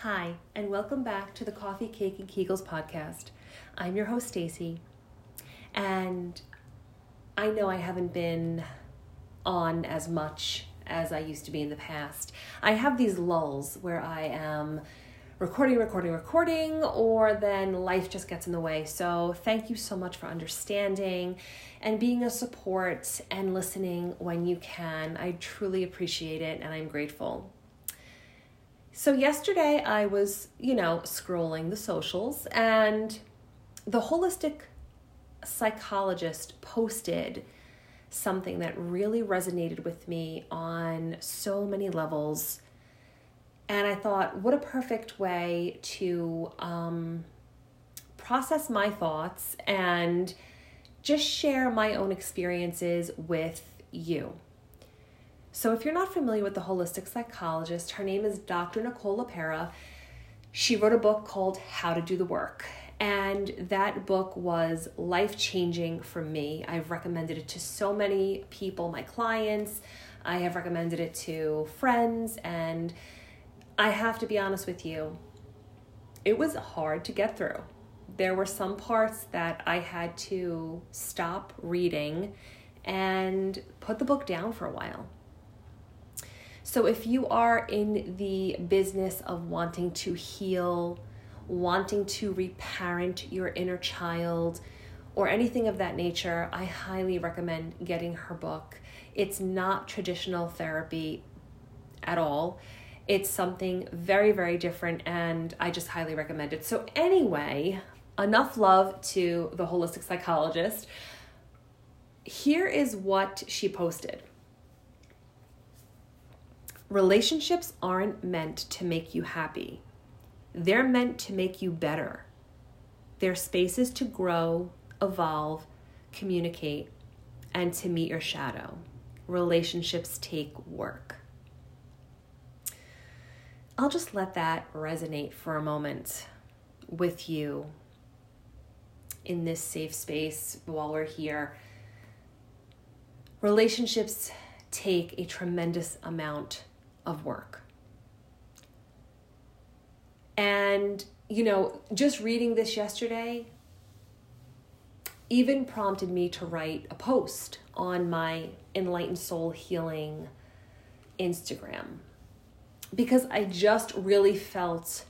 Hi, and welcome back to the Coffee, Cake, and Kegels podcast. I'm your host, Stacy, and I know I haven't been on as much as I used to be in the past. I have these lulls where I am recording, recording, recording, or then life just gets in the way. So, thank you so much for understanding and being a support and listening when you can. I truly appreciate it and I'm grateful. So, yesterday I was, you know, scrolling the socials and the holistic psychologist posted something that really resonated with me on so many levels. And I thought, what a perfect way to um, process my thoughts and just share my own experiences with you. So, if you're not familiar with the holistic psychologist, her name is Dr. Nicole LePera. She wrote a book called How to Do the Work, and that book was life changing for me. I've recommended it to so many people, my clients, I have recommended it to friends, and I have to be honest with you, it was hard to get through. There were some parts that I had to stop reading and put the book down for a while so, if you are in the business of wanting to heal, wanting to reparent your inner child, or anything of that nature, I highly recommend getting her book. It's not traditional therapy at all. It's something very, very different, and I just highly recommend it. So, anyway, enough love to the holistic psychologist. Here is what she posted. Relationships aren't meant to make you happy, they're meant to make you better. They're spaces to grow, evolve, communicate, and to meet your shadow. Relationships take work. I'll just let that resonate for a moment with you in this safe space while we're here. Relationships take a tremendous amount of work. And, you know, just reading this yesterday even prompted me to write a post on my Enlightened Soul Healing Instagram because I just really felt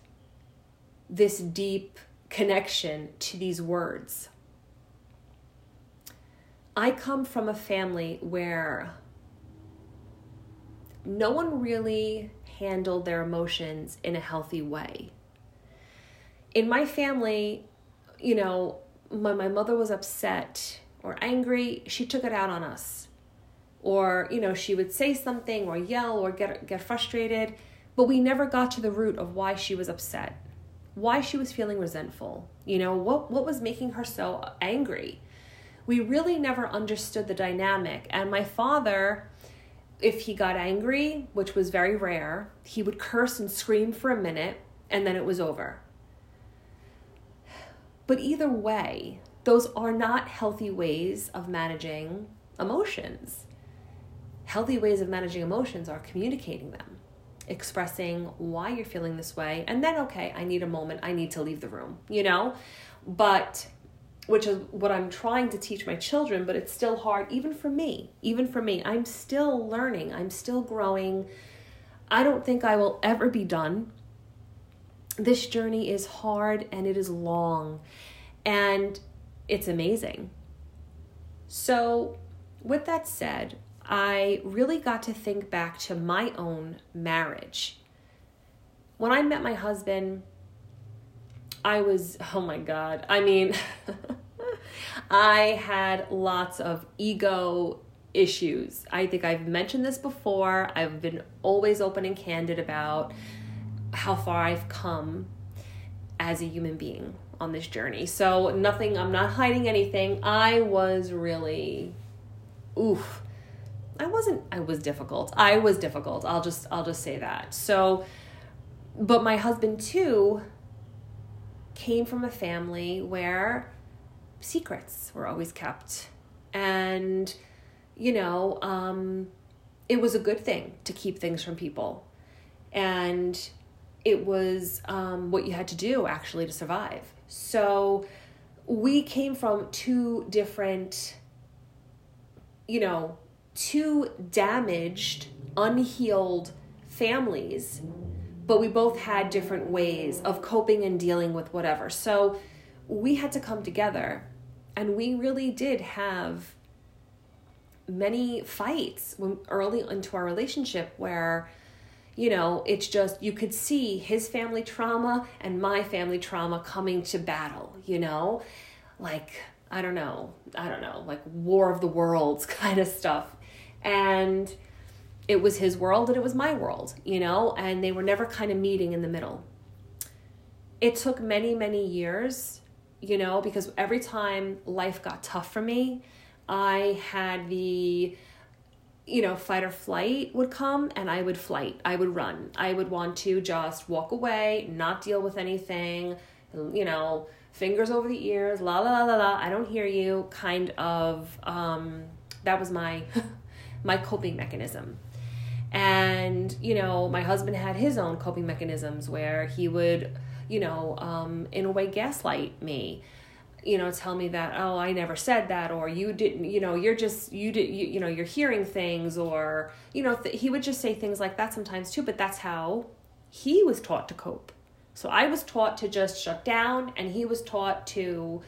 this deep connection to these words. I come from a family where no one really handled their emotions in a healthy way. In my family, you know, when my mother was upset or angry, she took it out on us. Or, you know, she would say something or yell or get get frustrated, but we never got to the root of why she was upset. Why she was feeling resentful. You know, what what was making her so angry? We really never understood the dynamic. And my father, if he got angry, which was very rare, he would curse and scream for a minute and then it was over. But either way, those are not healthy ways of managing emotions. Healthy ways of managing emotions are communicating them, expressing why you're feeling this way, and then, okay, I need a moment, I need to leave the room, you know? But which is what I'm trying to teach my children, but it's still hard, even for me. Even for me, I'm still learning, I'm still growing. I don't think I will ever be done. This journey is hard and it is long, and it's amazing. So, with that said, I really got to think back to my own marriage. When I met my husband, I was, oh my God. I mean, I had lots of ego issues. I think I've mentioned this before. I've been always open and candid about how far I've come as a human being on this journey. So, nothing, I'm not hiding anything. I was really, oof. I wasn't, I was difficult. I was difficult. I'll just, I'll just say that. So, but my husband too came from a family where secrets were always kept. And, you know, um, it was a good thing to keep things from people. And it was um, what you had to do actually to survive. So we came from two different, you know, two damaged, unhealed families, but we both had different ways of coping and dealing with whatever. So we had to come together and we really did have many fights when early into our relationship where you know it's just you could see his family trauma and my family trauma coming to battle you know like i don't know i don't know like war of the worlds kind of stuff and it was his world and it was my world you know and they were never kind of meeting in the middle it took many many years you know, because every time life got tough for me, I had the you know, fight or flight would come and I would flight. I would run. I would want to just walk away, not deal with anything, you know, fingers over the ears, la la la la la, I don't hear you kind of um that was my my coping mechanism. And, you know, my husband had his own coping mechanisms where he would you know, um, in a way gaslight me you know tell me that oh i never said that or you didn't you know you're just you did you, you know you're hearing things or you know th- he would just say things like that sometimes too but that's how he was taught to cope. So i was taught to just shut down and he was taught to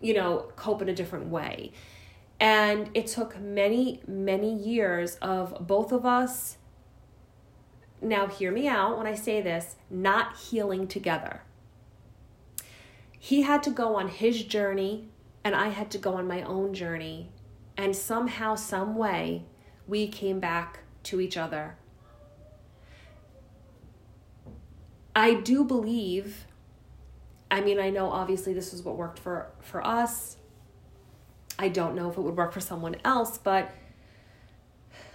you know cope in a different way. And it took many many years of both of us now hear me out when I say this, not healing together. He had to go on his journey, and I had to go on my own journey. And somehow, some way, we came back to each other. I do believe, I mean, I know obviously this is what worked for, for us. I don't know if it would work for someone else, but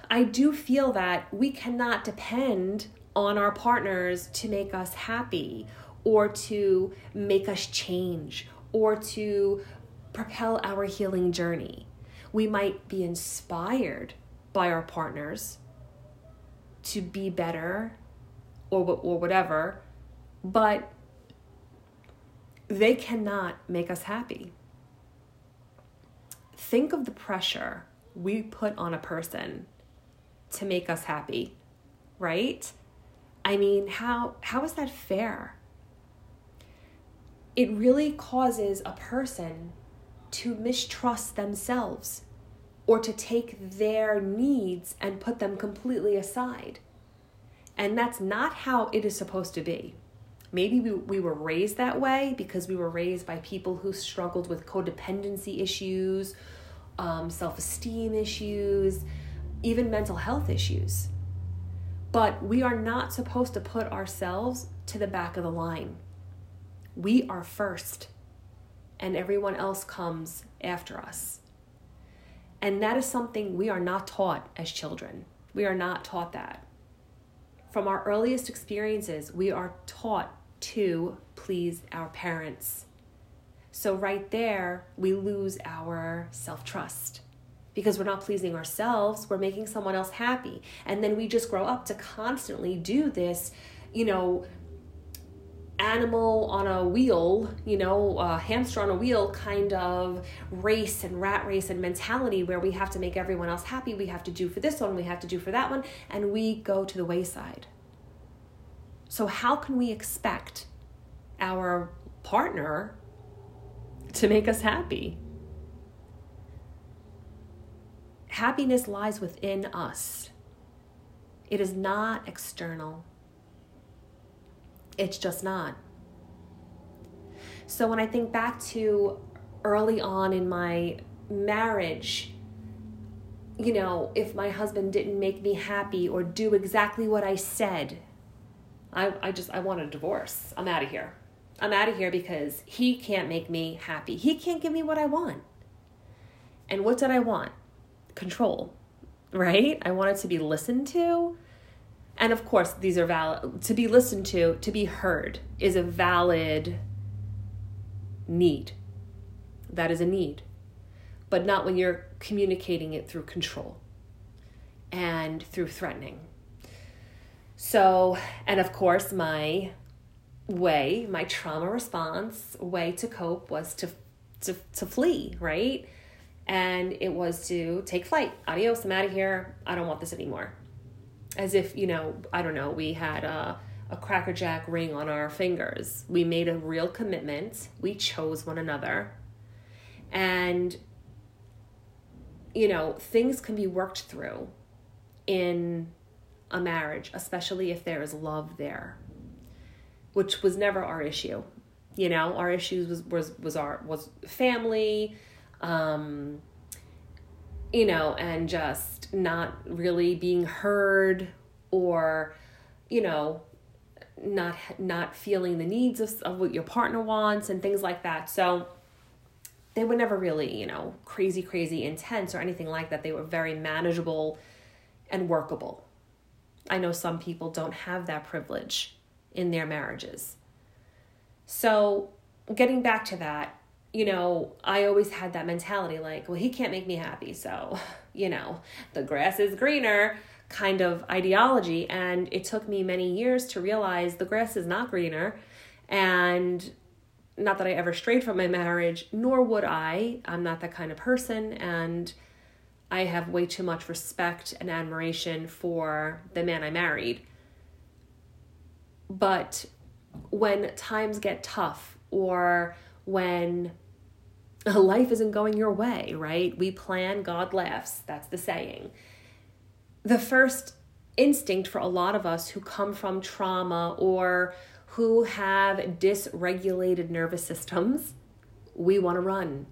I do feel that we cannot depend on our partners to make us happy or to make us change or to propel our healing journey. We might be inspired by our partners to be better or, or whatever, but they cannot make us happy. Think of the pressure we put on a person to make us happy, right? I mean, how how is that fair? It really causes a person to mistrust themselves or to take their needs and put them completely aside. And that's not how it is supposed to be. Maybe we, we were raised that way because we were raised by people who struggled with codependency issues, um, self esteem issues, even mental health issues. But we are not supposed to put ourselves to the back of the line. We are first, and everyone else comes after us. And that is something we are not taught as children. We are not taught that. From our earliest experiences, we are taught to please our parents. So, right there, we lose our self trust because we're not pleasing ourselves, we're making someone else happy. And then we just grow up to constantly do this, you know, animal on a wheel, you know, a hamster on a wheel kind of race and rat race and mentality where we have to make everyone else happy. We have to do for this one, we have to do for that one, and we go to the wayside. So, how can we expect our partner to make us happy? Happiness lies within us, it is not external. It's just not. So when I think back to early on in my marriage, you know, if my husband didn't make me happy or do exactly what I said, I, I just, I want a divorce. I'm out of here. I'm out of here because he can't make me happy. He can't give me what I want. And what did I want? Control, right? I want it to be listened to. And of course, these are valid. To be listened to, to be heard, is a valid need. That is a need. But not when you're communicating it through control and through threatening. So, and of course, my way, my trauma response way to cope was to to to flee, right? And it was to take flight. Adios, I'm out of here. I don't want this anymore. As if, you know, I don't know, we had a a Cracker Jack ring on our fingers. We made a real commitment. We chose one another. And, you know, things can be worked through in a marriage, especially if there is love there, which was never our issue. You know, our issues was was was our was family, um, you know, and just not really being heard or, you know, not not feeling the needs of, of what your partner wants and things like that. So they were never really, you know, crazy, crazy intense or anything like that. They were very manageable and workable. I know some people don't have that privilege in their marriages. So, getting back to that, you know, I always had that mentality like, well, he can't make me happy. So, you know, the grass is greener kind of ideology. And it took me many years to realize the grass is not greener. And not that I ever strayed from my marriage, nor would I. I'm not that kind of person. And I have way too much respect and admiration for the man I married. But when times get tough or when life isn't going your way, right? We plan, God laughs. That's the saying. The first instinct for a lot of us who come from trauma or who have dysregulated nervous systems, we want to run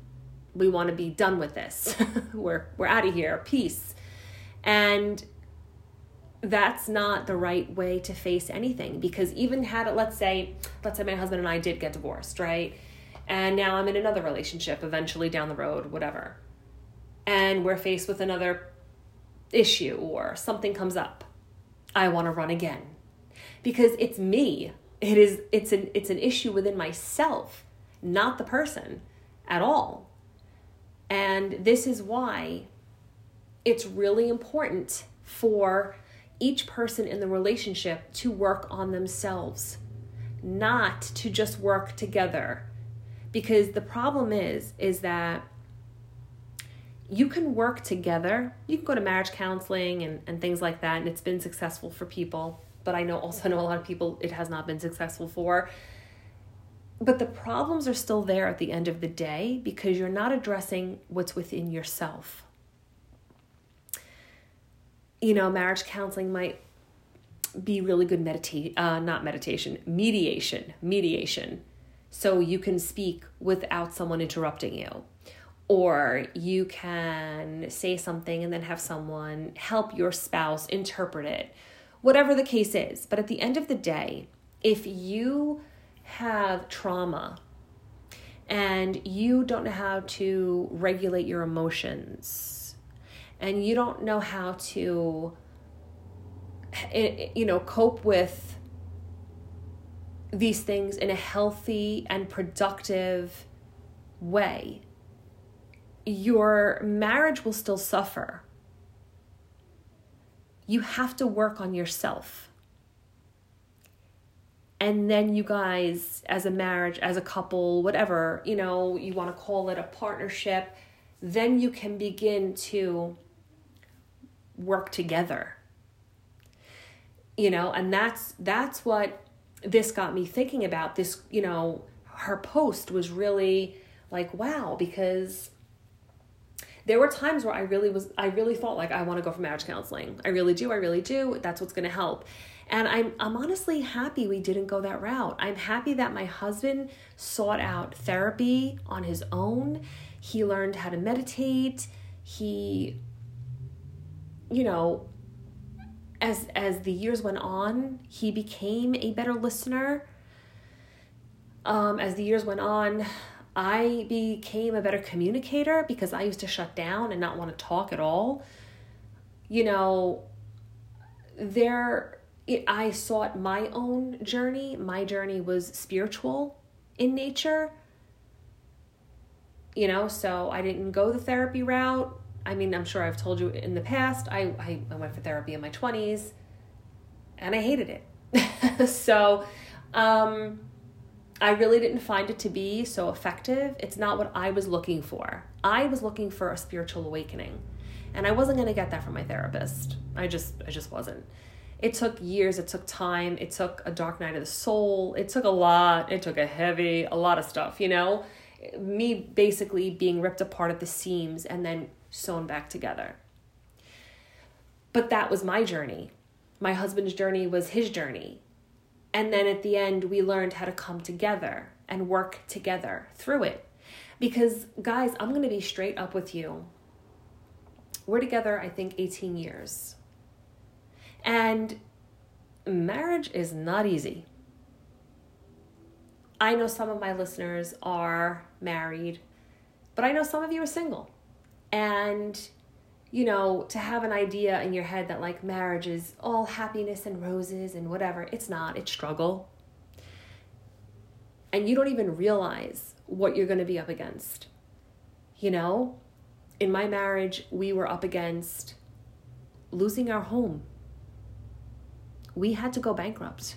we want to be done with this. we're we're out of here. Peace. And that's not the right way to face anything because even had it let's say let's say my husband and I did get divorced, right? And now I'm in another relationship eventually down the road, whatever. And we're faced with another issue or something comes up. I want to run again. Because it's me. It is it's an it's an issue within myself, not the person at all. And this is why it's really important for each person in the relationship to work on themselves, not to just work together. Because the problem is is that you can work together. You can go to marriage counseling and, and things like that, and it's been successful for people. But I know also know a lot of people it has not been successful for but the problems are still there at the end of the day because you're not addressing what's within yourself. You know, marriage counseling might be really good meditate uh, not meditation, mediation, mediation. So you can speak without someone interrupting you. Or you can say something and then have someone help your spouse interpret it. Whatever the case is. But at the end of the day, if you have trauma and you don't know how to regulate your emotions and you don't know how to eh, you know cope with these things in a healthy and productive way your marriage will still suffer. You have to work on yourself. And then you guys as a marriage as a couple whatever you know you want to call it a partnership then you can begin to work together. You know and that's that's what this got me thinking about this you know her post was really like wow because there were times where I really was I really felt like I want to go for marriage counseling. I really do. I really do. That's what's going to help. And I'm I'm honestly happy we didn't go that route. I'm happy that my husband sought out therapy on his own. He learned how to meditate. He you know, as as the years went on, he became a better listener. Um, as the years went on, I became a better communicator because I used to shut down and not want to talk at all. You know, there it, I sought my own journey. My journey was spiritual in nature. You know, so I didn't go the therapy route. I mean, I'm sure I've told you in the past, I, I, I went for therapy in my 20s and I hated it. so Um, I really didn't find it to be so effective. It's not what I was looking for. I was looking for a spiritual awakening. And I wasn't going to get that from my therapist. I just I just wasn't. It took years, it took time, it took a dark night of the soul. It took a lot. It took a heavy, a lot of stuff, you know? Me basically being ripped apart at the seams and then sewn back together. But that was my journey. My husband's journey was his journey. And then at the end, we learned how to come together and work together through it. Because, guys, I'm going to be straight up with you. We're together, I think, 18 years. And marriage is not easy. I know some of my listeners are married, but I know some of you are single. And, you know, to have an idea in your head that like marriage is all happiness and roses and whatever, it's not, it's struggle. And you don't even realize what you're going to be up against. You know, in my marriage, we were up against losing our home. We had to go bankrupt.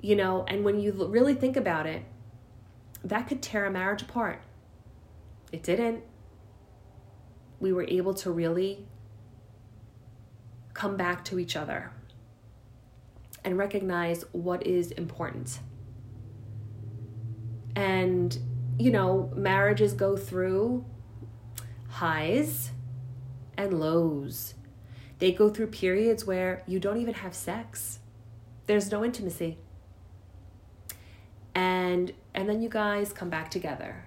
You know, and when you really think about it, that could tear a marriage apart. It didn't. We were able to really come back to each other and recognize what is important. And, you know, marriages go through highs and lows. They go through periods where you don't even have sex. There's no intimacy. And and then you guys come back together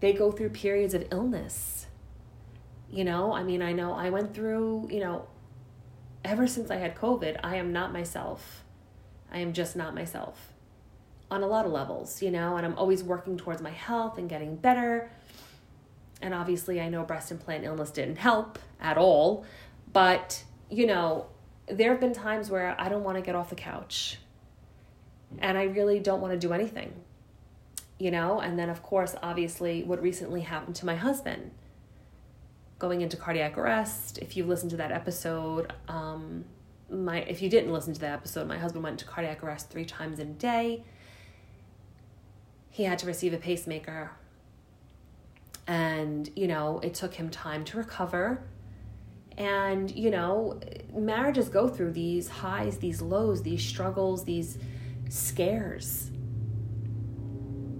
they go through periods of illness. You know, I mean, I know I went through, you know, ever since I had COVID, I am not myself. I am just not myself on a lot of levels, you know, and I'm always working towards my health and getting better. And obviously, I know breast implant illness didn't help at all, but, you know, there have been times where I don't want to get off the couch and I really don't want to do anything you know? And then of course obviously what recently happened to my husband. Going into cardiac arrest if you listened to that episode um my if you didn't listen to that episode my husband went into cardiac arrest three times in a day. He had to receive a pacemaker. And you know it took him time to recover. And you know marriages go through these highs these lows these struggles these scares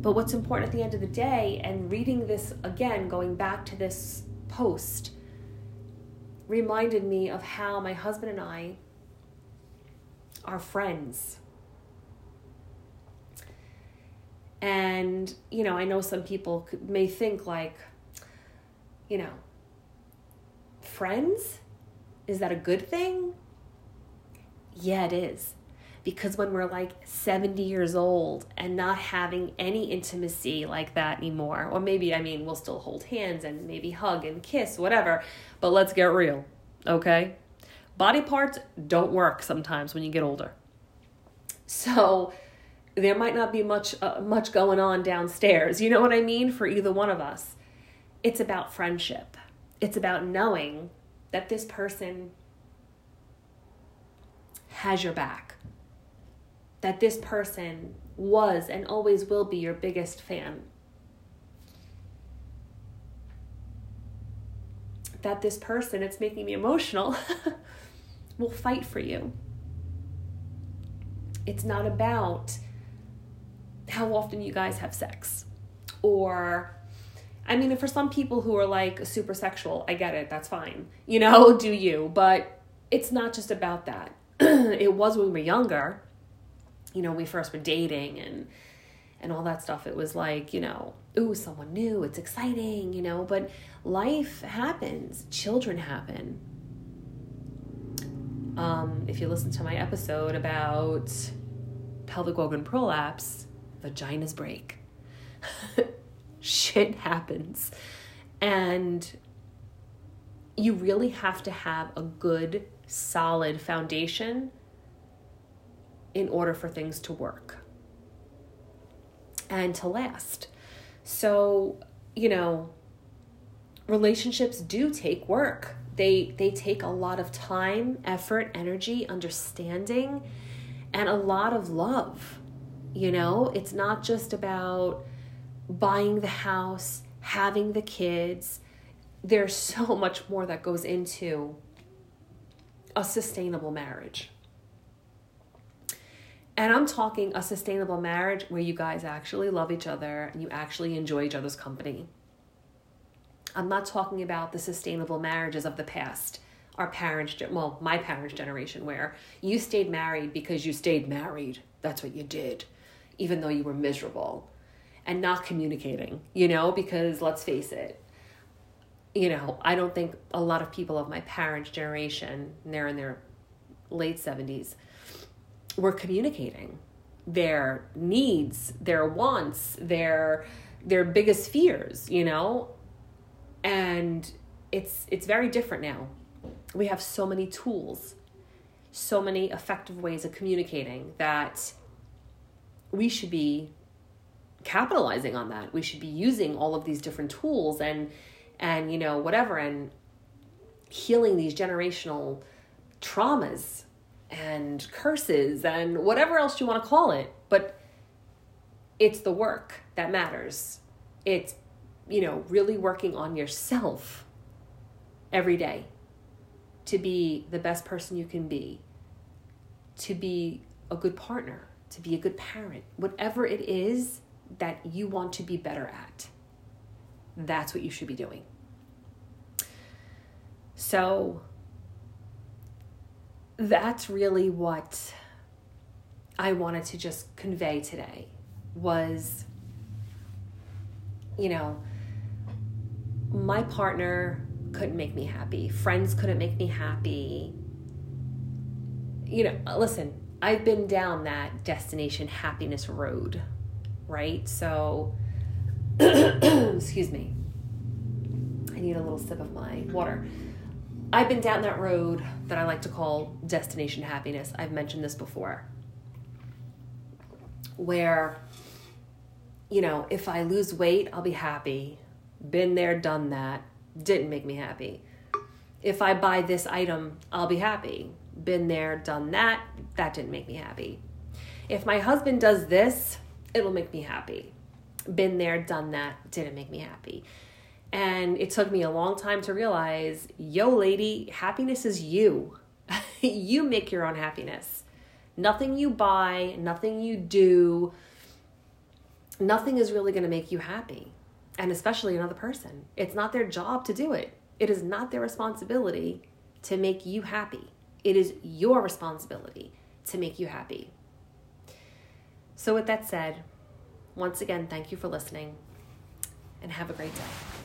but what's important at the end of the day, and reading this again, going back to this post, reminded me of how my husband and I are friends. And, you know, I know some people may think, like, you know, friends? Is that a good thing? Yeah, it is because when we're like 70 years old and not having any intimacy like that anymore, or maybe, I mean, we'll still hold hands and maybe hug and kiss, whatever, but let's get real, okay? Body parts don't work sometimes when you get older. So, there might not be much uh, much going on downstairs. You know what I mean for either one of us. It's about friendship. It's about knowing that this person has your back that this person was and always will be your biggest fan. That this person, it's making me emotional, will fight for you. It's not about how often you guys have sex or I mean, for some people who are like super sexual, I get it, that's fine. You know, do you? But it's not just about that. it was when we were younger, you know, we first were dating and and all that stuff. It was like, you know, ooh, someone new, it's exciting, you know, but life happens, children happen. Um, if you listen to my episode about pelvic organ prolapse, vaginas break. Shit happens. And you really have to have a good, solid foundation in order for things to work and to last. So, you know, relationships do take work. They they take a lot of time, effort, energy, understanding, and a lot of love. You know, it's not just about buying the house, having the kids. There's so much more that goes into a sustainable marriage. And I'm talking a sustainable marriage where you guys actually love each other and you actually enjoy each other's company. I'm not talking about the sustainable marriages of the past, our parents, well, my parents' generation, where you stayed married because you stayed married. That's what you did, even though you were miserable and not communicating, you know, because let's face it, you know, I don't think a lot of people of my parents' generation, they're in their late 70s, were communicating their needs, their wants, their their biggest fears, you know? And it's it's very different now. We have so many tools, so many effective ways of communicating that we should be capitalizing on that. We should be using all of these different tools and and you know whatever and healing these generational traumas and curses and whatever else you want to call it. But it's the work that matters. It's, you know, really working on yourself every day to be the best person you can be, to be a good partner, to be a good parent, whatever it is that you want to be better at. That's what you should be doing. So, that's really what I wanted to just convey today was you know my partner couldn't make me happy. Friends couldn't make me happy. You know uh, listen I've been down that destination happiness road right? So excuse me. I need a little sip of my water I've been down that road that I like to call destination happiness. I've mentioned this before. Where, you know, if I lose weight, I'll be happy. Been there, done that. Didn't make me happy. If I buy this item, I'll be happy. Been there, done that. That didn't make me happy. If my husband does this, it'll make me happy. Been there, done that. Didn't make me happy and it took me a long time to realize yo, lady, happiness is you. you make your own happiness. Nothing you buy, nothing you do, nothing is really going to make you happy. And especially another person. It's not their job to do it, it is not their responsibility to make you happy. It is your responsibility to make you happy. So, with that said, once again, thank you for listening and have a great day.